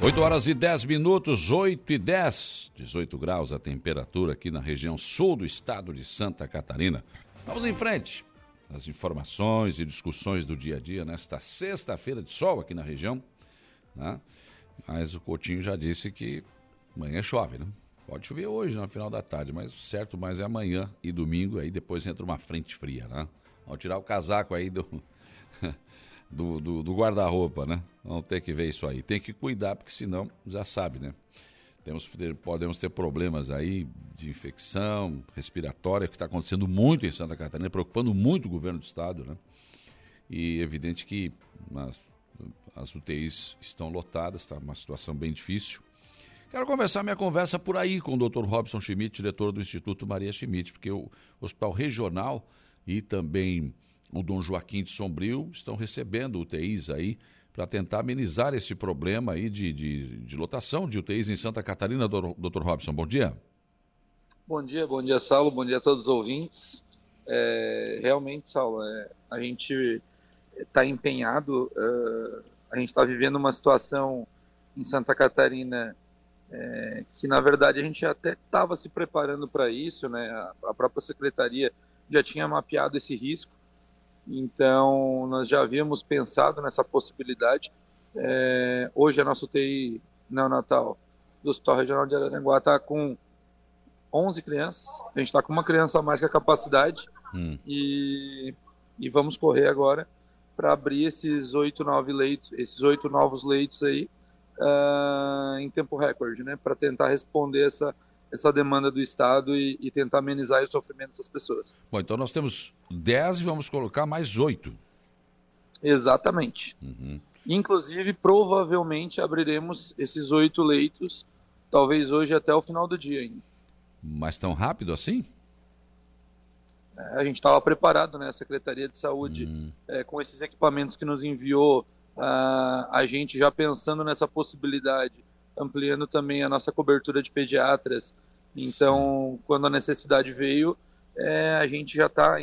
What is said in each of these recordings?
8 horas e 10 minutos, 8 e 10, 18 graus a temperatura aqui na região sul do estado de Santa Catarina. Vamos em frente. As informações e discussões do dia a dia nesta sexta-feira de sol aqui na região. Né? Mas o Coutinho já disse que amanhã chove, né? Pode chover hoje, no final da tarde, mas certo mais é amanhã e domingo, aí depois entra uma frente fria, né? Vamos tirar o casaco aí do, do, do, do guarda-roupa, né? Vamos ter que ver isso aí. Tem que cuidar, porque senão, já sabe, né? Temos, podemos ter problemas aí de infecção respiratória, que está acontecendo muito em Santa Catarina, preocupando muito o governo do estado, né? E evidente que as, as UTIs estão lotadas, está uma situação bem difícil. Quero começar minha conversa por aí com o Dr. Robson Schmidt, diretor do Instituto Maria Schmidt, porque o Hospital Regional e também o Dom Joaquim de Sombrio estão recebendo UTIs aí para tentar amenizar esse problema aí de, de, de, lotação de UTIs em Santa Catarina, doutor Robson. Bom dia. Bom dia, bom dia, Saulo, bom dia a todos os ouvintes. É, realmente, Saulo, é, a gente está empenhado, uh, a gente está vivendo uma situação em Santa Catarina é, que, na verdade, a gente até estava se preparando para isso, né? A, a própria secretaria já tinha mapeado esse risco, então, nós já havíamos pensado nessa possibilidade. É, hoje, a nossa UTI neonatal do Hospital Regional de Araranguá está com 11 crianças. A gente está com uma criança a mais que a capacidade. Hum. E, e vamos correr agora para abrir esses oito, nove leitos, esses oito novos leitos aí uh, em tempo recorde, né? Para tentar responder essa essa demanda do Estado e, e, tentar amenizar o sofrimento dessas pessoas. Bom, então nós temos 10 e vamos colocar mais 8. Exatamente. Uhum. Inclusive, provavelmente abriremos esses oito leitos, talvez hoje até o final do dia ainda. Mas tão rápido assim? É, a gente estava preparado, né? A Secretaria de Saúde, uhum. é, com esses equipamentos que nos enviou, a, a gente já pensando nessa possibilidade ampliando também a nossa cobertura de pediatras. Então, quando a necessidade veio, é, a gente já está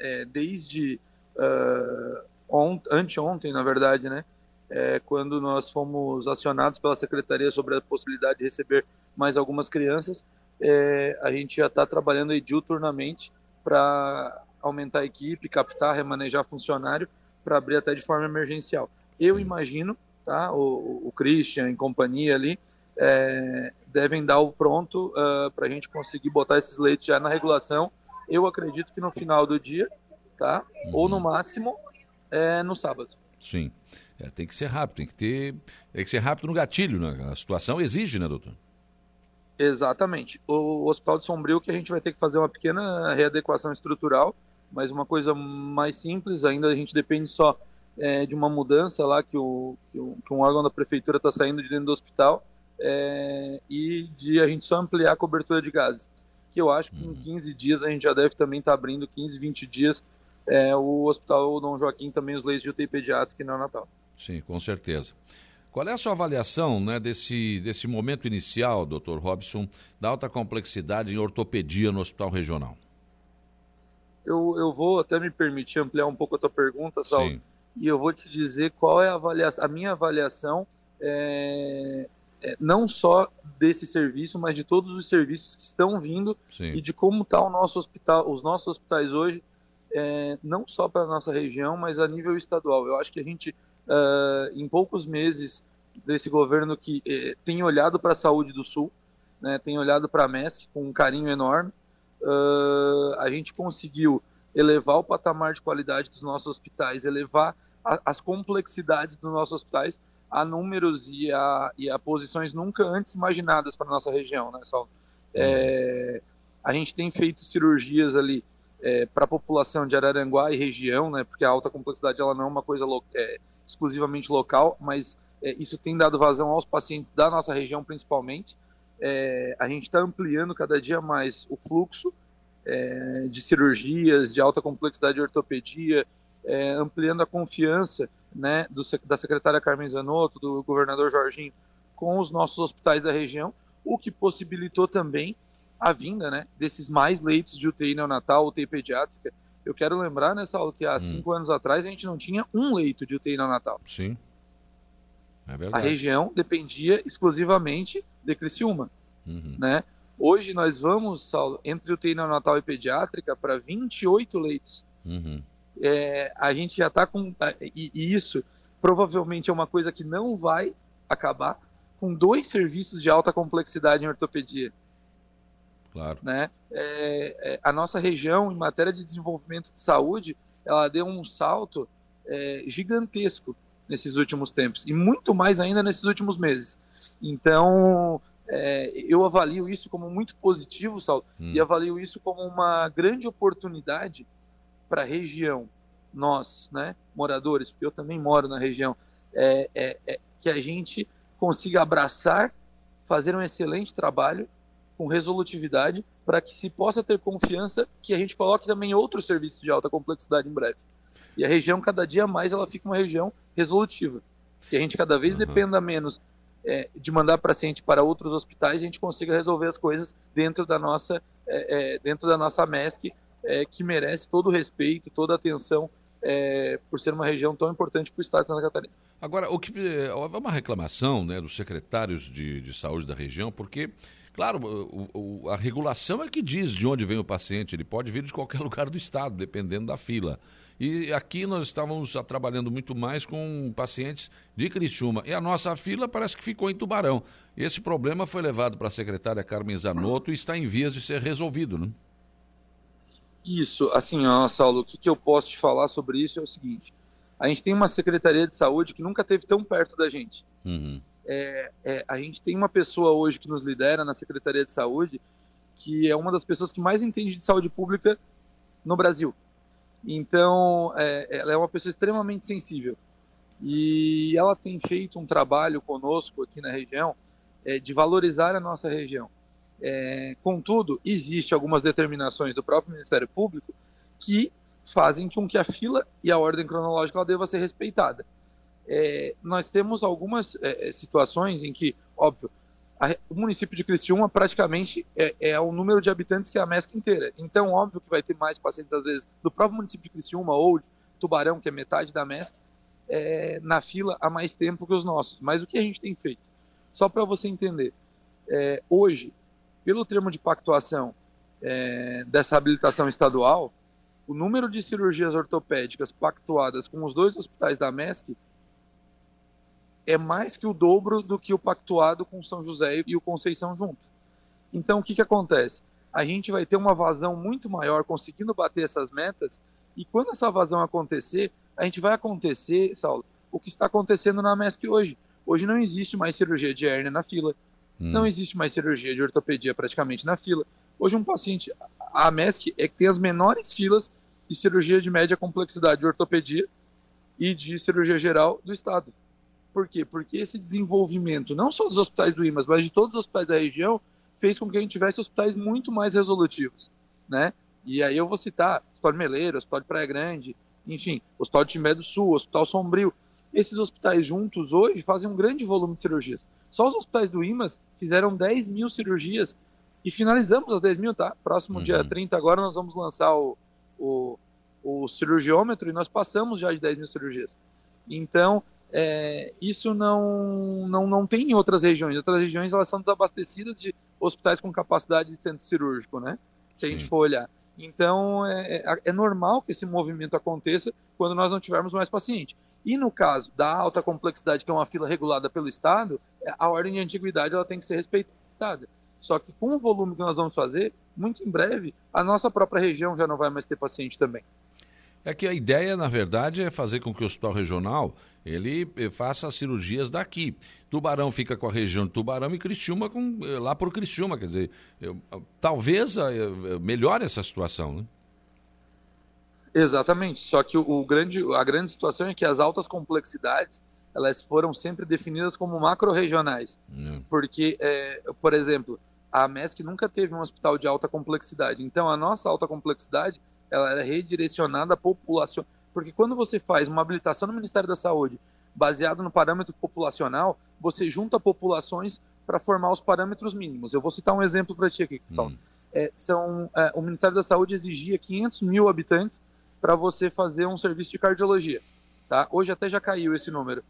é, desde uh, ont anteontem, na verdade, né? É, quando nós fomos acionados pela secretaria sobre a possibilidade de receber mais algumas crianças, é, a gente já está trabalhando diuturnamente para aumentar a equipe, captar, remanejar funcionário para abrir até de forma emergencial. Eu imagino tá? o, o Christian e companhia ali, é, devem dar o pronto uh, ah, para a gente conseguir botar esses leitos já na regulação. Eu acredito que no final do dia, tá? Uhum. Ou no máximo é, no sábado. Sim. É, tem que ser rápido, tem que ter. Tem que ser rápido no gatilho, né? A situação exige, né, doutor? Exatamente. O, o Hospital de Sombrio que a gente vai ter que fazer uma pequena readequação estrutural, mas uma coisa mais simples, ainda a gente depende só é, de uma mudança lá que, o, que, o, que um órgão da prefeitura está saindo de dentro do hospital é, e de a gente só ampliar a cobertura de gases. Que eu acho que em 15 uhum. dias a gente já deve também estar tá abrindo, 15, 20 dias, é, o Hospital Dom Joaquim também os leitos de UTI pediátrica no Natal. Sim, com certeza. Qual é a sua avaliação né, desse, desse momento inicial, doutor Robson, da alta complexidade em ortopedia no Hospital Regional? Eu, eu vou até me permitir ampliar um pouco a tua pergunta, Sal. Sim e eu vou te dizer qual é a, avaliação, a minha avaliação, é, é, não só desse serviço, mas de todos os serviços que estão vindo Sim. e de como está o nosso hospital, os nossos hospitais hoje, é, não só para a nossa região, mas a nível estadual. Eu acho que a gente, uh, em poucos meses desse governo que eh, tem olhado para a saúde do Sul, né, tem olhado para a MESC com um carinho enorme, uh, a gente conseguiu elevar o patamar de qualidade dos nossos hospitais, elevar a, as complexidades dos nossos hospitais a números e a, e a posições nunca antes imaginadas para nossa região, né, Saulo? É, a gente tem feito cirurgias ali é, para a população de Araranguá e região, né, porque a alta complexidade ela não é uma coisa lo, é, exclusivamente local, mas é, isso tem dado vazão aos pacientes da nossa região principalmente. É, a gente está ampliando cada dia mais o fluxo é, de cirurgias de alta complexidade de ortopedia, é, ampliando a confiança né, do, da secretária Carmen Zanotto, do governador Jorginho, com os nossos hospitais da região, o que possibilitou também a vinda né, desses mais leitos de UTI neonatal, UTI pediátrica. Eu quero lembrar nessa aula que há hum. cinco anos atrás a gente não tinha um leito de UTI neonatal. Sim. É a região dependia exclusivamente de Criciúma. Uhum. Né? Hoje nós vamos, Saulo, entre UTI neonatal e pediátrica para 28 leitos. Uhum. É, a gente já está com. E, e isso provavelmente é uma coisa que não vai acabar com dois serviços de alta complexidade em ortopedia. Claro. Né? É, é, a nossa região, em matéria de desenvolvimento de saúde, ela deu um salto é, gigantesco nesses últimos tempos e muito mais ainda nesses últimos meses. Então, é, eu avalio isso como muito positivo, Saulo, hum. e avalio isso como uma grande oportunidade para a região, nós, né, moradores, porque eu também moro na região, é, é, é que a gente consiga abraçar, fazer um excelente trabalho com resolutividade para que se possa ter confiança que a gente coloque também outros serviços de alta complexidade em breve. E a região, cada dia mais, ela fica uma região resolutiva. Que a gente cada vez uhum. dependa menos é, de mandar paciente para outros hospitais e a gente consiga resolver as coisas dentro da nossa, é, é, dentro da nossa MESC, é, que merece todo o respeito, toda a atenção é, por ser uma região tão importante para o Estado de Santa Catarina. Agora, o que é uma reclamação né, dos secretários de, de saúde da região, porque Claro, o, o, a regulação é que diz de onde vem o paciente. Ele pode vir de qualquer lugar do estado, dependendo da fila. E aqui nós estávamos trabalhando muito mais com pacientes de Criciúma. E a nossa fila parece que ficou em Tubarão. Esse problema foi levado para a secretária Carmen Zanotto e está em vias de ser resolvido, né? Isso, assim, ó, Saulo, o que, que eu posso te falar sobre isso é o seguinte. A gente tem uma Secretaria de Saúde que nunca esteve tão perto da gente. Uhum é, é, a gente tem uma pessoa hoje que nos lidera na Secretaria de Saúde, que é uma das pessoas que mais entende de saúde pública no Brasil. Então, é, ela é uma pessoa extremamente sensível. E ela tem feito um trabalho conosco aqui na região é, de valorizar a nossa região. É, contudo, existe algumas determinações do próprio Ministério Público que fazem com que a fila e a ordem cronológica deva ser respeitada é, nós temos algumas é, é, situações em que, óbvio, a, o município de Criciúma praticamente é, é, o número de habitantes que é a MESC inteira. Então, óbvio que vai ter mais pacientes, às vezes, do próprio município de Criciúma ou de Tubarão, que é metade da MESC, é, na fila há mais tempo que os nossos. Mas o que a gente tem feito? Só para você entender, é, hoje, pelo termo de pactuação dessa habilitação estadual, o número de cirurgias ortopédicas pactuadas com os dois hospitais da MESC é mais que o dobro do que o pactuado com São José e o Conceição junto. Então, o que, que acontece? A gente vai ter uma vazão muito maior conseguindo bater essas metas, e quando essa vazão acontecer, a gente vai acontecer, Saulo, o que está acontecendo na MESC hoje. Hoje não existe mais cirurgia de hérnia na fila, hum. não existe mais cirurgia de ortopedia praticamente na fila. Hoje um paciente, a MESC é que tem as menores filas de cirurgia de média complexidade de ortopedia e de cirurgia geral do estado. Por quê? Porque esse desenvolvimento, não só dos hospitais do IMAS, mas de todos os hospitais da região, fez com que a gente tivesse hospitais muito mais resolutivos, né? E aí eu vou citar Hospital de Meleiro, Hospital de Praia Grande, enfim, Hospital de Timbé do Sul, Hospital Sombrio. Esses hospitais juntos hoje fazem um grande volume de cirurgias. Só os hospitais do IMAS fizeram 10 mil cirurgias e finalizamos as 10 mil, tá? Próximo uhum. dia 30 agora nós vamos lançar o, o, o cirurgiômetro e nós passamos já de 10 mil cirurgias. Então, é, isso não, não, não tem em outras regiões. Outras regiões elas são desabastecidas de hospitais com capacidade de centro cirúrgico, né? Se a gente for olhar. Então é, é, é normal que esse movimento aconteça quando nós não tivermos mais paciente. E no caso da alta complexidade, que é uma fila regulada pelo Estado, a ordem de antiguidade ela tem que ser respeitada. Só que com o volume que nós vamos fazer, muito em breve, a nossa própria região já não vai mais ter paciente também. É que a ideia, na verdade, é fazer com que o hospital regional ele eh, faça as cirurgias daqui. Tubarão fica com a região de Tubarão e Criciúma com, eh, lá por Criciúma. Quer dizer, eu, talvez uh, melhore essa situação, né? Exatamente. Só que o, o, grande, a grande situação é que as altas complexidades elas foram sempre definidas como macro-regionais. Hum. Porque, é, por exemplo, a MESC nunca teve um hospital de alta complexidade. Então, a nossa alta complexidade ela era redirecionada à população porque quando você faz uma habilitação no Ministério da Saúde baseado no parâmetro populacional, você junta populações para formar os parâmetros mínimos. Eu vou citar um exemplo para ti aqui, Hum. É, são, é, o Ministério da Saúde exigia 500 mil habitantes para você fazer um serviço de cardiologia. Tá? Hoje até já caiu esse número.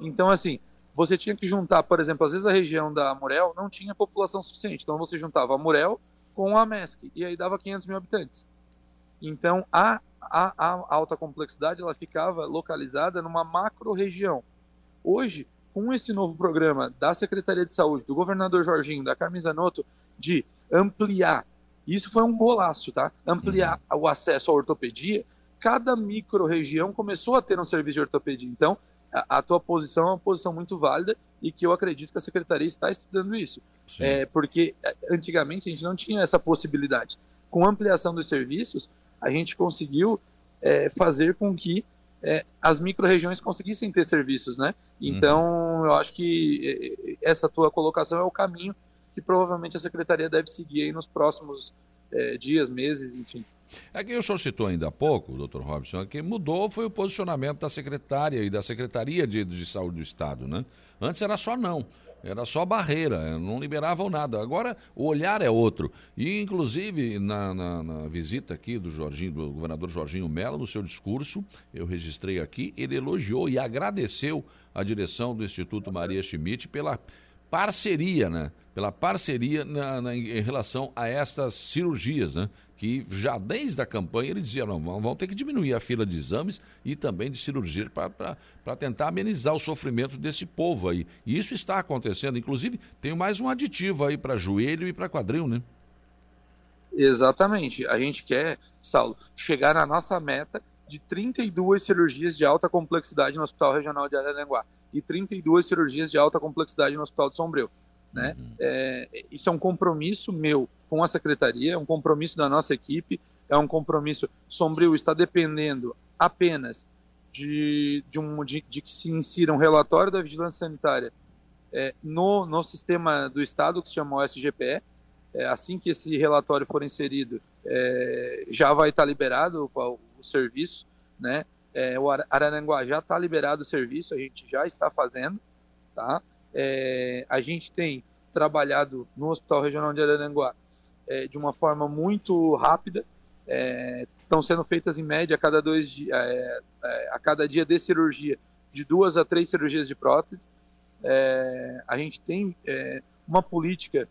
Então, assim, você tinha que juntar, por exemplo, às vezes a região da Murel não tinha população suficiente, então você juntava a Murel com a MESC, e aí dava 500 mil habitantes. Então, a, a, a alta complexidade ela ficava localizada numa macro-região. Hoje, com esse novo programa da Secretaria de Saúde, do governador Jorginho, da Carmen Zanotto, de ampliar, isso foi um golaço, tá? Ampliar uhum. o acesso à ortopedia, cada micro-região começou a ter um serviço de ortopedia. Então, a, a, tua posição é uma posição muito válida e que eu acredito que a Secretaria está estudando isso. É, porque é, antigamente a gente não tinha essa possibilidade. Com a ampliação dos serviços, a gente conseguiu é, fazer com que é, as micro-regiões conseguissem ter serviços, né? Então, uhum. eu acho que é, essa tua colocação é o caminho que provavelmente a Secretaria deve seguir nos próximos é, dias, meses, enfim. É que o senhor citou ainda há pouco, doutor Robson, que mudou foi o posicionamento da secretária e da Secretaria de, de Saúde do Estado, né? Antes era só não. Era só barreira, não liberavam nada. Agora o olhar é outro. E, inclusive, na, na, na, visita aqui do Jorginho, do governador Jorginho Mello, no seu discurso, eu registrei aqui, ele elogiou e agradeceu a direção do Instituto Maria Schmidt pela parceria, né? Pela parceria na, na, em relação a estas cirurgias, né? Que já desde a campanha ele dizia, não, vamos ter que diminuir a fila de exames e também de cirurgia para tentar amenizar o sofrimento desse povo aí. E isso está acontecendo. Inclusive, tem mais um aditivo aí para joelho e para quadril, né? Exatamente. A gente quer, Saulo, chegar na nossa meta de 32 cirurgias de alta complexidade no Hospital Regional de Araranguá e 32 cirurgias de alta complexidade no Hospital de Sombrio. Né? Uhum. É, isso é um compromisso meu com a secretaria, é um compromisso da nossa equipe, é um compromisso. Sombrio está dependendo apenas de, de, um, de, de que se insira um relatório da vigilância sanitária é, no, no sistema do Estado, que se chama OSGPE. É, assim que esse relatório for inserido, é, já vai estar liberado o, o serviço, né? É, o Araranguá já está liberado o serviço, a gente já está fazendo, tá? É, a gente tem trabalhado no Hospital Regional de Araranguá é, de uma forma muito rápida. É, estão sendo feitas em média a cada dois é, é, a cada dia de cirurgia de duas a três cirurgias de prótese. a gente tem uma política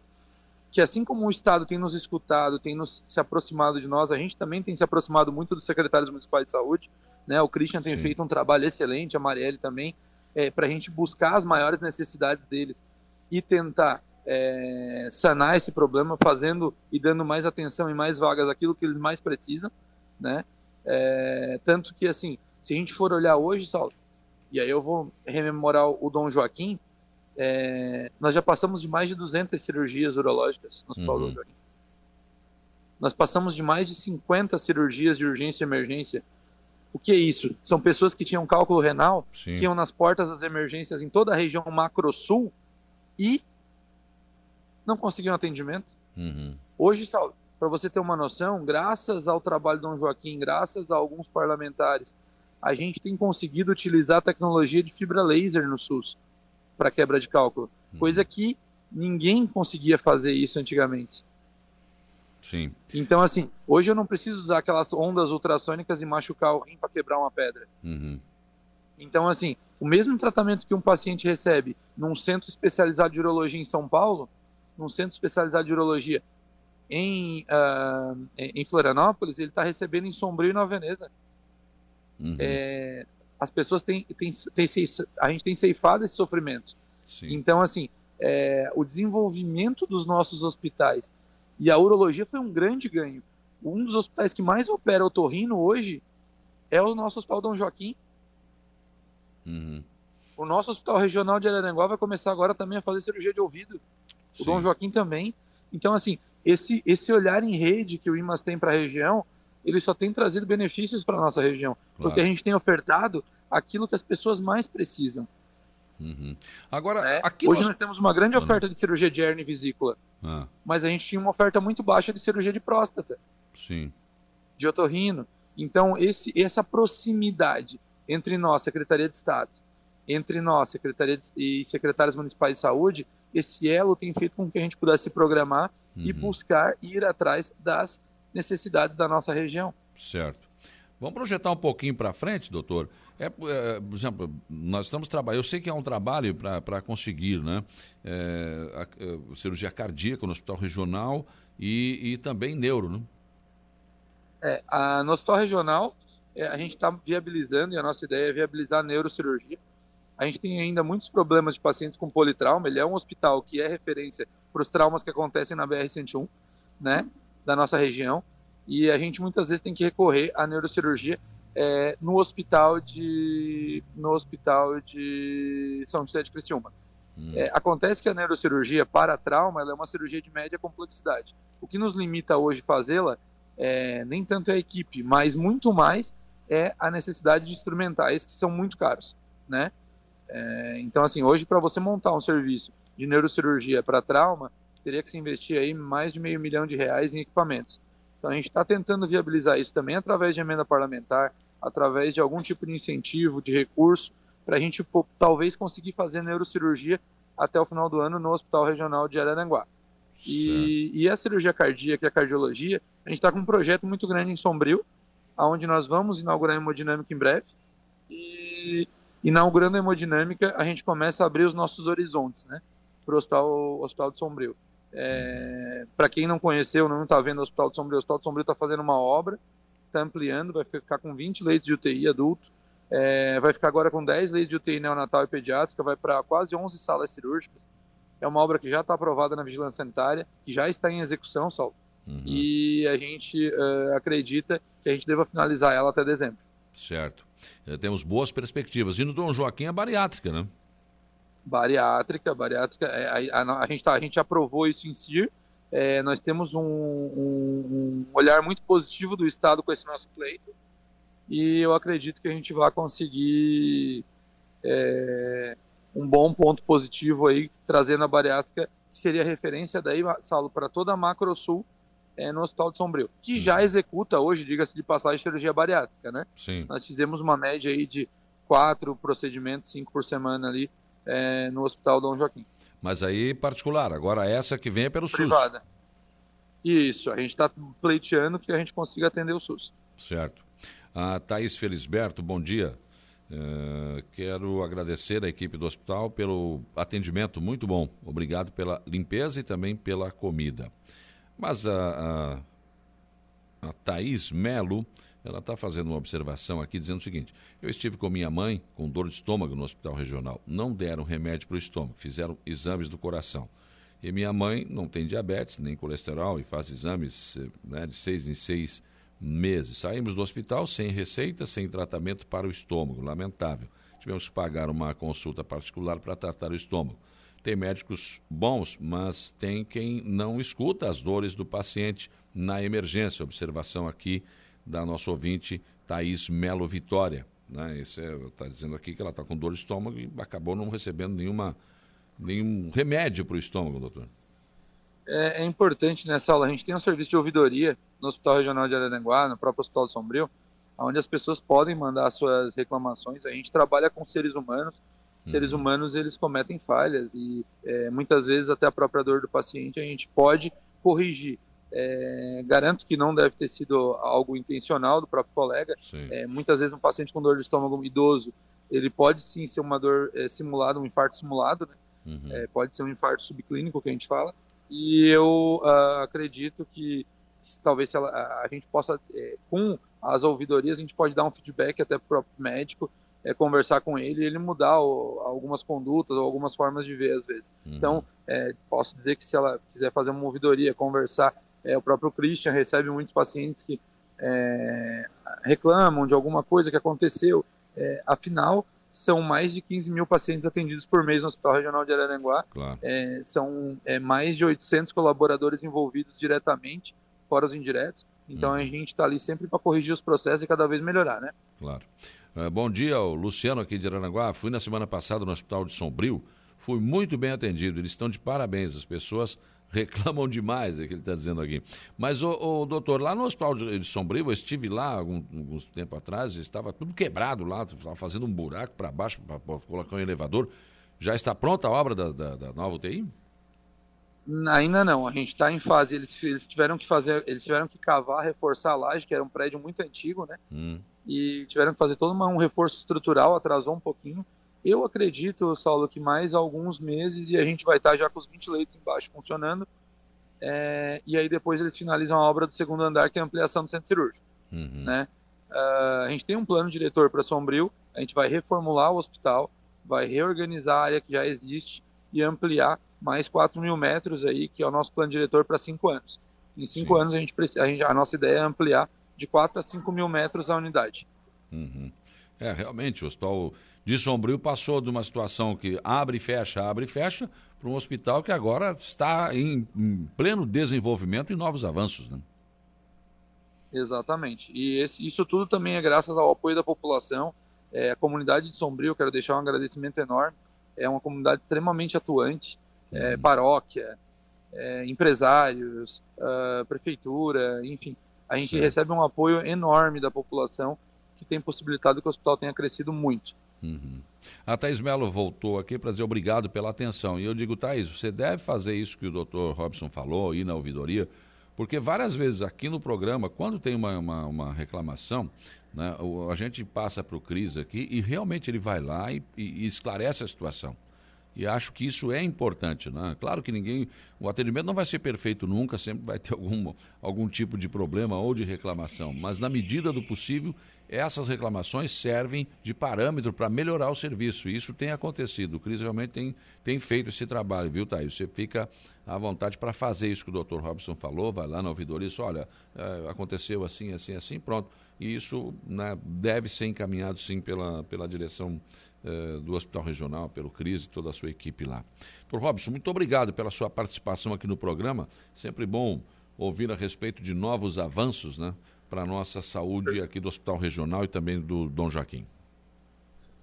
que assim como o Estado tem nos escutado, tem nos, se aproximado de nós, a gente também tem se aproximado muito dos secretários municipais de saúde. Né? O Christian tem Sim. feito um trabalho excelente, a Marielle também, é, para a gente buscar as maiores necessidades deles e tentar é, sanar esse problema, fazendo e dando mais atenção e mais vagas àquilo que eles mais precisam, né? É, tanto que, assim, se a gente for olhar hoje, Saulo, e aí eu vou rememorar o Dom Joaquim, é, nós já passamos de mais de 200 cirurgias urológicas no Hospital uhum. Joaquim. Nós passamos de mais de 50 cirurgias de urgência e emergência o que é isso? São pessoas que tinham cálculo renal, Sim. que iam nas portas das emergências em toda a região macro-sul e não conseguiam atendimento. Uhum. Hoje, para você ter uma noção, graças ao trabalho do Dom Joaquim, graças a alguns parlamentares, a gente tem conseguido utilizar a tecnologia de fibra laser no SUS para quebra de cálculo, uhum. coisa que ninguém conseguia fazer isso antigamente. Sim. Então, assim, hoje eu não preciso usar aquelas ondas ultrassônicas e machucar o rim para quebrar uma pedra. Uhum. Então, assim, o mesmo tratamento que um paciente recebe num centro especializado de urologia em São Paulo, num centro especializado de urologia em, uh, em Florianópolis, ele está recebendo em Sombrio e Nova Veneza. Uhum. É, as pessoas têm, têm, têm, a gente tem ceifado esse sofrimento. Sim. Então, assim, é, o desenvolvimento dos nossos hospitais e a urologia foi um grande ganho. Um dos hospitais que mais opera otorrino hoje é o nosso Hospital Dom Joaquim. Uhum. O nosso Hospital Regional de Araranguá vai começar agora também a fazer cirurgia de ouvido. Sim. O Dom Joaquim também. Então, assim, esse, esse olhar em rede que o IMAS tem para a região, ele só tem trazido benefícios para a nossa região. Claro. Porque a gente tem ofertado aquilo que as pessoas mais precisam. Uhum. Agora, né? Hoje nós... nós... temos uma grande oferta de cirurgia de hernia e vesícula, ah. mas a gente tinha uma oferta muito baixa de cirurgia de próstata, Sim. de otorrino. Então, esse, essa proximidade entre nós, Secretaria de Estado, entre nós, Secretaria de, e secretários municipais de saúde, esse elo tem feito com que a gente pudesse se programar uhum. e buscar ir atrás das necessidades da nossa região. Certo. Vamos projetar um pouquinho para frente, doutor. É, é, por exemplo, nós estamos trabalhando, eu sei que é um trabalho para conseguir, né? É, a, a, é, cirurgia cardíaca no hospital regional e, e também neuro, né? É, a, no hospital regional, é, a gente está viabilizando, e a nossa ideia é viabilizar a neurocirurgia. A gente tem ainda muitos problemas de pacientes com politrauma, ele é um hospital que é referência para os traumas que acontecem na BR-101, né, da nossa região, e a gente muitas vezes tem que recorrer à neurocirurgia é, no hospital de no hospital de São José de Criciúma. Hum. É, acontece que a neurocirurgia para trauma é uma cirurgia de média complexidade. O que nos limita hoje fazê-la é, nem tanto é a equipe, mas muito mais é a necessidade de instrumentais que são muito caros, né? É, então, assim, hoje para você montar um serviço de neurocirurgia para trauma, teria que se investir aí mais de meio milhão de reais em equipamentos. Então, a gente está tentando viabilizar isso também através de emenda parlamentar, através de algum tipo de incentivo, de recurso, para a gente pô, talvez conseguir fazer neurocirurgia até o final do ano no Hospital Regional de Araranguá. E, e, a cirurgia cardíaca e a cardiologia, a gente está com um projeto muito grande em Sombrio, aonde nós vamos inaugurar a hemodinâmica em breve. E inaugurando a hemodinâmica, a gente começa a abrir os nossos horizontes, né, para o hospital, hospital de Sombrio. É, para quem não conheceu, não está vendo o Hospital de Sombrio, o Hospital de Sombrio está fazendo uma obra, está ampliando, vai ficar com 20 leitos de UTI adulto, é, vai ficar agora com 10 leitos de UTI neonatal e pediátrica, vai para quase 11 salas cirúrgicas. É uma obra que já está aprovada na vigilância sanitária, que já está em execução, Saulo. Uhum. E a gente uh, acredita que a gente deva finalizar ela até dezembro. Certo. É, temos boas perspectivas. E no Dom Joaquim é bariátrica, né? Bariátrica, bariátrica. É, a, a, a, gente tá, a gente aprovou isso em CIR. É, nós temos um, um, um, olhar muito positivo do Estado com esse nosso pleito. E eu acredito que a gente vai conseguir é, um bom ponto positivo aí, trazendo a bariátrica, que seria referência daí, Saulo, para toda a Macro Sul é, no Hospital de Sombrio, que já executa hoje, diga-se de passagem, cirurgia bariátrica, né? Sim. Nós fizemos uma média aí de quatro procedimentos, cinco por semana ali é, no Hospital Dom Joaquim. Mas aí particular, agora essa que vem é pelo Privada. SUS. Isso, a gente está pleiteando que a gente consiga atender o SUS. Certo. A Thaís Felisberto, bom dia. Uh, quero agradecer a equipe do hospital pelo atendimento muito bom. Obrigado pela limpeza e também pela comida. Mas a, a, a Thaís Melo, ela está fazendo uma observação aqui dizendo o seguinte: eu estive com minha mãe com dor de estômago no hospital regional. Não deram remédio para o estômago, fizeram exames do coração. E minha mãe não tem diabetes nem colesterol e faz exames né, de seis em seis meses. Saímos do hospital sem receita, sem tratamento para o estômago. Lamentável. Tivemos que pagar uma consulta particular para tratar o estômago. Tem médicos bons, mas tem quem não escuta as dores do paciente na emergência. Observação aqui da nossa ouvinte Thaís Melo Vitória. Né? Está é, dizendo aqui que ela está com dor de estômago e acabou não recebendo nenhuma, nenhum remédio para o estômago, doutor. É, é, importante nessa aula, a gente tem um serviço de ouvidoria no Hospital Regional de Araranguá, no próprio Hospital Sombrio, onde as pessoas podem mandar suas reclamações. A gente trabalha com seres humanos, seres uhum. humanos eles cometem falhas e é, muitas vezes até a própria dor do paciente a gente pode corrigir. É, garanto que não deve ter sido algo intencional do próprio colega. É, muitas vezes um paciente com dor de estômago idoso, ele pode sim ser uma dor é, simulada, um infarto simulado, né? Uhum. É, pode ser um infarto subclínico que a gente fala. E eu uh, acredito que talvez se ela, a, a gente possa, é, com as ouvidorias, a gente pode dar um feedback até para o próprio médico é, conversar com ele e ele mudar o, algumas condutas ou algumas formas de ver às vezes. Uhum. Então, posso dizer que se ela quiser fazer uma ouvidoria, conversar, é, o próprio Christian recebe muitos pacientes que é, reclamam de alguma coisa que aconteceu. É, afinal, são mais de 15 mil pacientes atendidos por mês no Hospital Regional de Araranguá. Claro. É, são mais de 800 colaboradores envolvidos diretamente, fora os indiretos. Então, uhum. a gente está ali sempre para corrigir os processos e cada vez melhorar, né? Claro. Uh, bom dia, Luciano aqui de Aranaguá. Fui na semana passada no Hospital de Sombrio. Fui muito bem atendido. Eles estão de parabéns. As pessoas reclamam demais, é o que ele está dizendo aqui. Mas, o, o, doutor, lá no Hospital de Sombrio, eu estive lá algum, alguns tempo atrás, estava tudo quebrado lá, estava fazendo um buraco para baixo para colocar um elevador. Já está pronta a obra da, da, da nova UTI? Ainda não, a gente está em fase. Eles, eles, tiveram que fazer, eles tiveram que cavar, reforçar a laje, que era um prédio muito antigo, né? Hum. e tiveram que fazer todo uma, um reforço estrutural, atrasou um pouquinho. Eu acredito, Saulo, que mais alguns meses e a gente vai estar já com os 20 leitos embaixo funcionando. É, e aí depois eles finalizam a obra do segundo andar, que é a ampliação do centro cirúrgico. Uhum. Né? Uh, a gente tem um plano diretor para Sombrio, a gente vai reformular o hospital, vai reorganizar a área que já existe e ampliar mais 4 mil metros aí, que é o nosso plano diretor para cinco anos. Em cinco Sim. anos a gente, a gente, a nossa ideia é ampliar de 4 a 5 mil metros a unidade. Uhum. É, realmente, o hospital de Sombrio passou de uma situação que abre e fecha, abre e fecha, para um hospital que agora está em, em pleno desenvolvimento e novos avanços, né? Exatamente. E esse, isso tudo também é graças ao apoio da população. É, a comunidade de Sombrio, quero deixar um agradecimento enorme. É uma comunidade extremamente atuante. É, paróquia, é, empresários, uh, prefeitura, enfim. A gente recebe um apoio enorme da população que tem possibilitado que o hospital tenha crescido muito. Uhum. A Thais Mello voltou aqui para dizer obrigado pela atenção. E eu digo, Thais, você deve fazer isso que o doutor Robson falou, ir na ouvidoria, porque várias vezes aqui no programa, quando tem uma, uma, uma reclamação, né, a gente passa para o Cris aqui e realmente ele vai lá e, e, e esclarece a situação. E acho que isso é importante, né? Claro que ninguém, o atendimento não vai ser perfeito nunca, sempre vai ter algum, algum tipo de problema ou de reclamação, mas na medida do possível, essas reclamações servem de parâmetro para melhorar o serviço. Isso tem acontecido. O Cris realmente tem, tem feito esse trabalho, viu, Thaís? Você fica à vontade para fazer isso que o doutor Robson falou, vai lá na ouvidoria e diz, olha, é, aconteceu assim, assim, assim, pronto. E isso né, deve ser encaminhado, sim, pela, pela direção eh, do Hospital Regional, pelo CRIS e toda a sua equipe lá. Doutor Robson, muito obrigado pela sua participação aqui no programa. Sempre bom ouvir a respeito de novos avanços né, para a nossa saúde aqui do Hospital Regional e também do Dom Joaquim.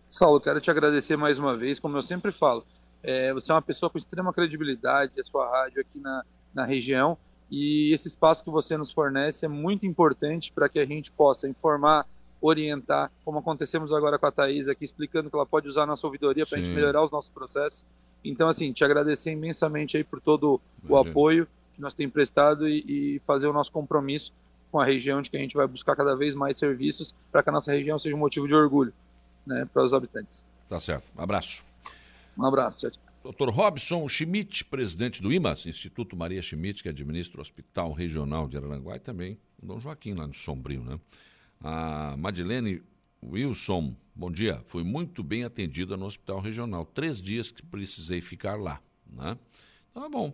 Saulo, quero te agradecer mais uma vez, como eu sempre falo. É, você é uma pessoa com extrema credibilidade, a sua rádio aqui na, na região, e esse espaço que você nos fornece é muito importante para que a gente possa informar orientar, como acontecemos agora com a Thaís aqui, explicando que ela pode usar a nossa ouvidoria para a gente melhorar os nossos processos. Então, assim, te agradecer imensamente aí por todo o apoio que nós temos prestado e, e, fazer o nosso compromisso com a região de que a gente vai buscar cada vez mais serviços para que a nossa região seja um motivo de orgulho né, para os habitantes. Tá certo. Um abraço. Um abraço. Tchau, tchau. Dr. Robson Schmidt, presidente do IMAS, Instituto Maria Schmidt, que administra o Hospital Regional de Araranguá e também o Dom Joaquim, lá no Sombrio, né? A Madeleine Wilson, bom dia. Fui muito bem atendida no hospital regional. Três dias que precisei ficar lá. Né? Então é bom.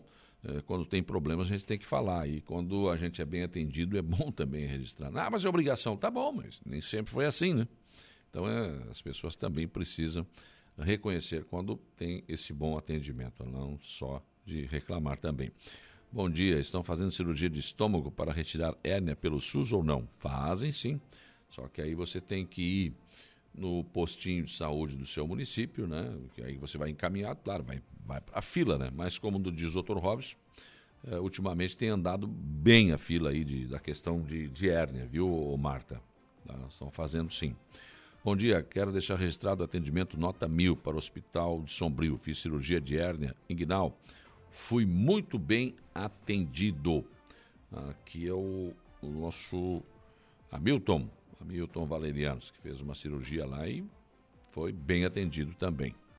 É, quando tem problemas, a gente tem que falar. E quando a gente é bem atendido, é bom também registrar. Ah, mas é obrigação. Tá bom, mas nem sempre foi assim, né? Então é, as pessoas também precisam reconhecer quando tem esse bom atendimento, não só de reclamar também. Bom dia, estão fazendo cirurgia de estômago para retirar hérnia pelo SUS ou não? Fazem sim. Só que aí você tem que ir no postinho de saúde do seu município, né? Que aí você vai encaminhado, claro, vai, vai para a fila, né? Mas como diz o Dr. Robson, é, ultimamente tem andado bem a fila aí de, da questão de, de hérnia, viu, Marta? Tá? Estão fazendo sim. Bom dia, quero deixar registrado o atendimento nota mil para o Hospital de Sombrio. Fiz cirurgia de hérnia inguinal fui muito bem atendido. Aqui é o, o nosso Hamilton, Hamilton Valerianos, que fez uma cirurgia lá e foi bem atendido também.